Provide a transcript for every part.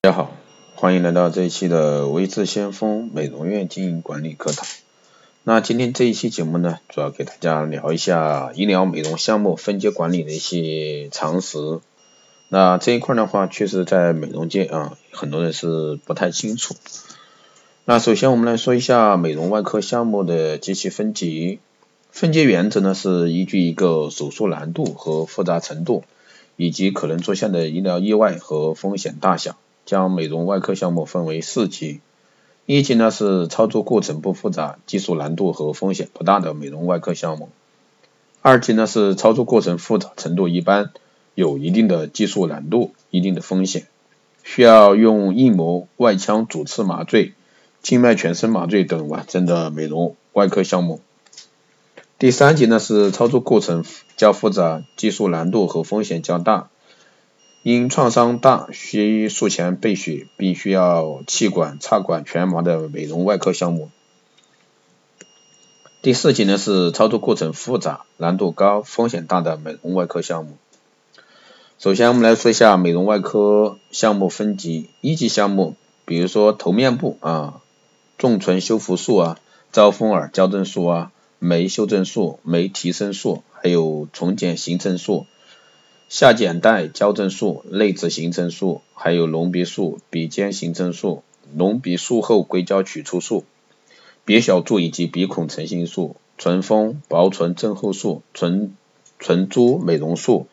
大家好，欢迎来到这一期的微智先锋美容院经营管理课堂。那今天这一期节目呢，主要给大家聊一下医疗美容项目分阶管理的一些常识。那这一块的话，确实在美容界啊，很多人是不太清楚。那首先我们来说一下美容外科项目的及其分级。分阶原则呢，是依据一个手术难度和复杂程度，以及可能出现的医疗意外和风险大小，将美容外科项目分为四级。一级呢是操作过程不复杂、技术难度和风险不大的美容外科项目。二级呢是操作过程复杂、程度一般、有一定的技术难度、一定的风险，需要用硬膜外腔主次麻醉、静脉全身麻醉等完整的美容外科项目。第三级呢是操作过程较复杂、技术难度和风险较大。因创伤大需术前备血，并需要气管插管全麻的美容外科项目。第四级呢是操作过程复杂、难度高、风险大的美容外科项目。首先我们来说一下美容外科项目分级，一级项目，比如说头面部啊、重唇修复术啊、招风耳矫正术啊、眉修正术、眉提升术，还有重睑形成术。下睑带矫正术、内眦形成术，还有隆鼻术、鼻尖形成术、隆鼻术后硅胶取出术、鼻小柱以及鼻孔成型术、唇峰、薄唇增厚术、唇唇珠美容术、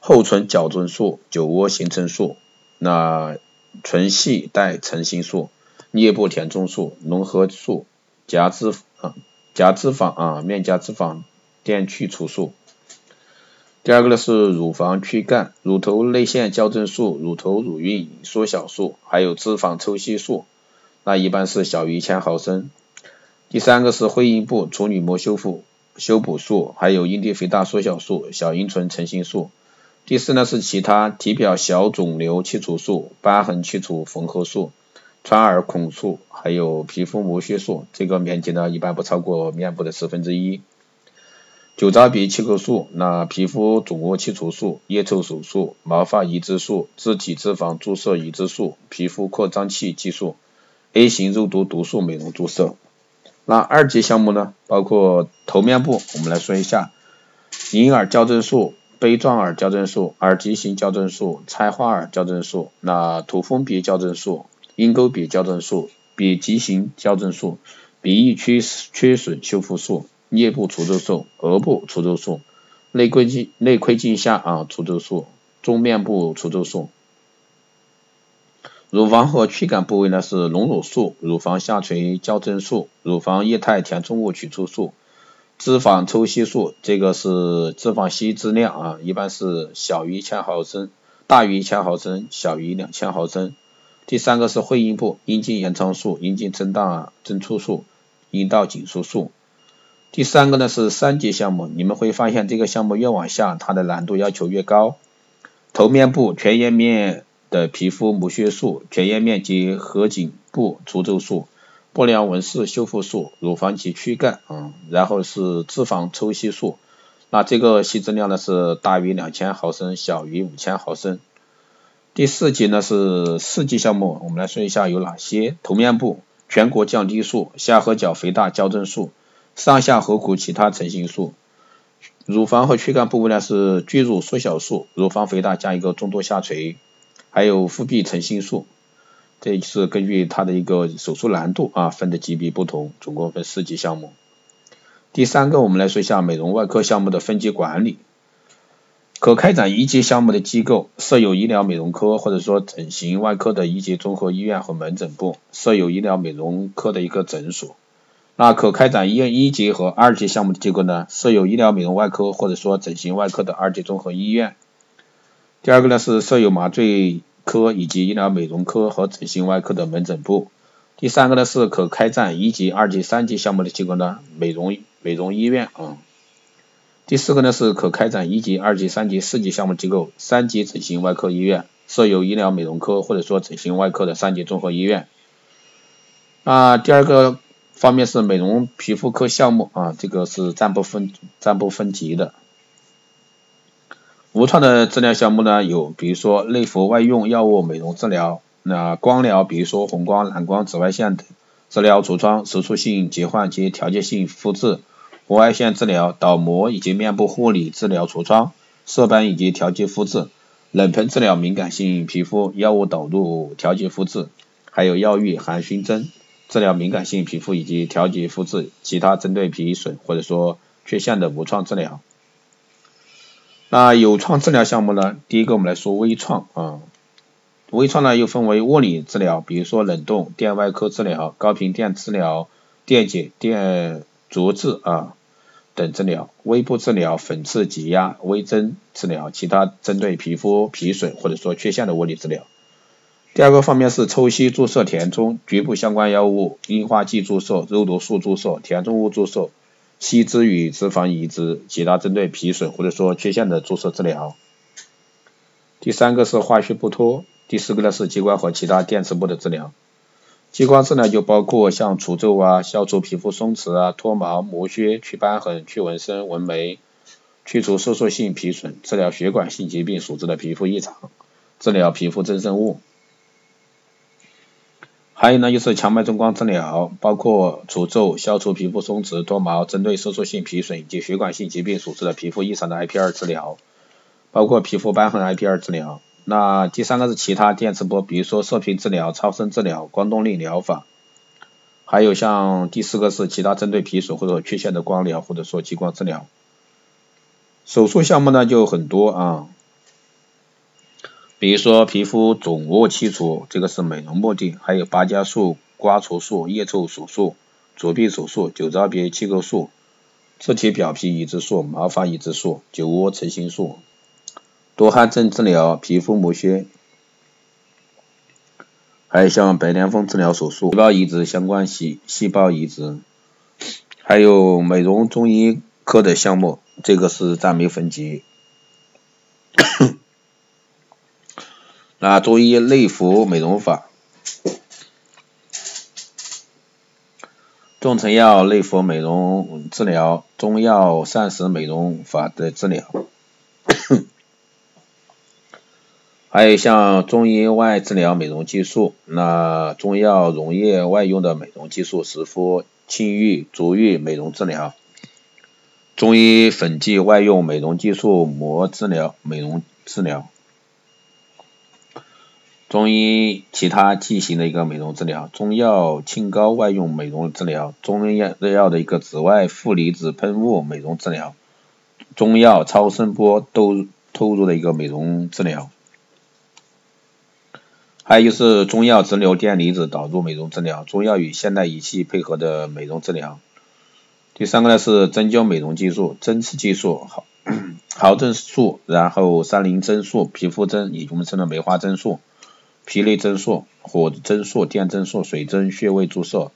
后唇矫正术、酒窝形成术、那唇系带成型术、颞部填充术、隆合术、夹脂啊夹脂肪啊面颊脂肪垫去除术。第二个呢是乳房躯干、乳头内陷矫正术、乳头乳晕缩小术，还有脂肪抽吸术，那一般是小于一千毫升。第三个是会阴部处女膜修复修补术，还有阴蒂肥大缩小术、小阴唇成型术。第四呢是其他体表小肿瘤切除术、疤痕去除缝合术、穿耳孔术，还有皮肤磨削术，这个面积呢一般不超过面部的十分之一。酒渣鼻切口术、那皮肤肿物切除术、腋臭手术、毛发移植术、自体脂肪注射移植术、皮肤扩张器技术、A 型肉毒毒素美容注射。那二级项目呢，包括头面部，我们来说一下银耳矫正术、杯状耳矫正术、耳畸形矫正术、菜花耳矫正术、那土蜂鼻矫正术、鹰钩鼻矫正术、鼻畸形矫正术、鼻翼缺缺损修复术。颞部除皱术、额部除皱术、内窥镜内窥镜下啊除皱术、中面部除皱术。乳房和躯干部位呢是隆乳术、乳房下垂矫正术、乳房液态填充物取出术、脂肪抽吸术，这个是脂肪吸脂量啊，一般是小于一千毫升，大于一千毫升，小于两千毫升。第三个是会阴部阴茎延长术、阴茎增大增粗术、阴道紧缩术。第三个呢是三级项目，你们会发现这个项目越往下，它的难度要求越高。头面部全颜面的皮肤磨削术、全颜面及合颈部除皱术、不良纹饰修复术、乳房及躯干，嗯，然后是脂肪抽吸术，那这个吸脂量呢是大于两千毫升，小于五千毫升。第四级呢是四级项目，我们来说一下有哪些：头面部全国降低术、下颌角肥大矫正术。上下颌骨其他成型术，乳房和躯干部位呢是巨乳缩小术，乳房肥大加一个中度下垂，还有腹壁成型术，这是根据它的一个手术难度啊分的级别不同，总共分四级项目。第三个我们来说一下美容外科项目的分级管理，可开展一级项目的机构设有医疗美容科或者说整形外科的一级综合医院和门诊部，设有医疗美容科的一个诊所。那可开展一一级和二级项目的机构呢，设有医疗美容外科或者说整形外科的二级综合医院。第二个呢是设有麻醉科以及医疗美容科和整形外科的门诊部。第三个呢是可开展一级、二级、三级项目的机构呢，美容美容医院啊。第四个呢是可开展一级、二级、三级、四级项目机构，三级整形外科医院，设有医疗美容科或者说整形外科的三级综合医院。啊，第二个。方面是美容皮肤科项目啊，这个是暂不分暂不分级的。无创的治疗项目呢有，比如说内服外用药物美容治疗、那光疗，比如说红光、蓝光、紫外线等，治疗痤疮、手术性疾患及调节性肤质；红外线治疗、倒模以及面部护理治疗痤疮、色斑以及调节肤质；冷喷治疗敏感性皮肤，药物导入调节肤质；还有药浴含熏蒸治疗敏感性皮肤以及调节肤质；其他针对皮损或者说缺陷的无创治疗。那有创治疗项目呢？第一个我们来说微创啊。微创呢又分为物理治疗，比如说冷冻、电外科治疗、高频电治疗、电解、电灼治啊等治疗；微波治疗、粉刺挤压、微针治疗；其他针对皮肤皮损或者说缺陷的物理治疗。第二个方面是抽吸注射填充，局部相关药物、硬化剂注射、肉毒素注射、填充物注射、吸脂与脂肪移植，其他针对皮损或者说缺陷的注射治疗。第三个是化学不脱。第四个呢是激光和其他电磁波的治疗。激光治疗就包括像除皱啊、消除皮肤松弛啊、脱毛、磨削、去瘢痕、去纹身、纹眉、去除收缩性皮损、治疗血管性疾病所致的皮肤异常、治疗皮肤增生物。还有呢就是强脉冲光治疗，包括除皱、消除皮肤松弛、脱毛、针对色素性皮损以及血管性疾病所致的皮肤异常的 IPR 治疗，包括皮肤瘢痕 IPR 治疗。那第三个是其他电磁波，比如说射频治疗、超声治疗、光动力疗法，还有像第四个是其他针对皮损或者缺陷的光疗或者说激光治疗。手术项目呢就很多啊，比如说皮肤肿物切除，这个是美容目的，还有八加术、刮除术、腋臭手术、足壁手术、酒糟鼻切割术、自体表皮移植术、毛发移植术、酒窝成型术。多汗症治疗、皮肤磨削，还有像白癜风治疗手术、细胞移植相关细细胞移植，还有美容中医科的项目，这个是暂没分级。那中医内服美容法，中成药内服美容治疗，中药膳食美容法的治疗。还有像中医外治疗美容技术，那中药溶液外用的美容技术，湿敷、清浴、足浴美容治疗；中医粉剂外用美容技术，膜治疗美容治疗；中医其他剂型的一个美容治疗；中药清膏外用美容治疗；中药药的一个紫外负离子喷雾美容治疗；中药超声波都投入的一个美容治疗。还有就是中药直流电离子导入美容治疗，中药与现代仪器配合的美容治疗。第三个呢是针灸美容技术，针刺技术，毫 毫针术，然后三棱针术，皮肤针，以及我们称的梅花针术，皮内针术，火针术，电针术，水针，穴位注射。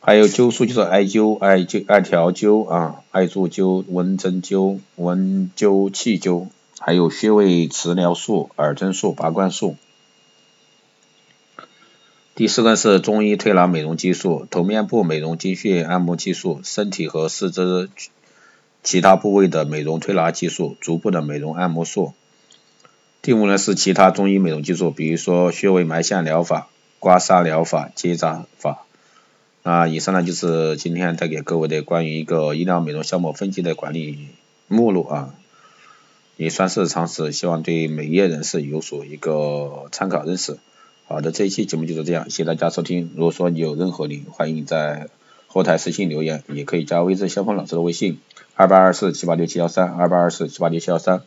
还有灸术就是艾灸、艾灸、艾条灸啊，艾柱灸、温针灸、温灸气灸。还有穴位磁疗术、耳针术、拔罐术。第四个是中医推拿美容技术，头面部美容经穴按摩技术，身体和四肢其他部位的美容推拿技术，足部的美容按摩术。第五呢是其他中医美容技术，比如说穴位埋线疗法、刮痧疗法、结扎法。那以上呢就是今天带给各位的关于一个医疗美容项目分级的管理目录啊。也算是尝试，希望对美业人士有所一个参考认识。好的，这一期节目就是这样，谢谢大家收听。如果说你有任何的，欢迎在后台私信留言，也可以加微信肖峰老师的微信二八二四七八六七幺三二八二四七八六七幺三。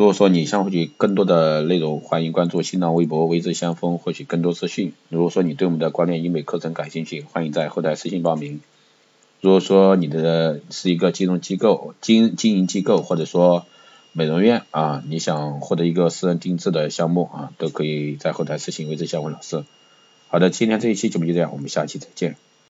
如果说你想获取更多的内容，欢迎关注新浪微博微知先锋，获取更多资讯。如果说你对我们的光电医美课程感兴趣，欢迎在后台私信报名。如果说你的是一个金融机构、经经营机构，或者说美容院啊，你想获得一个私人定制的项目啊，都可以在后台私信为这小文老师。好的，今天这一期节目就这样，我们下期再见。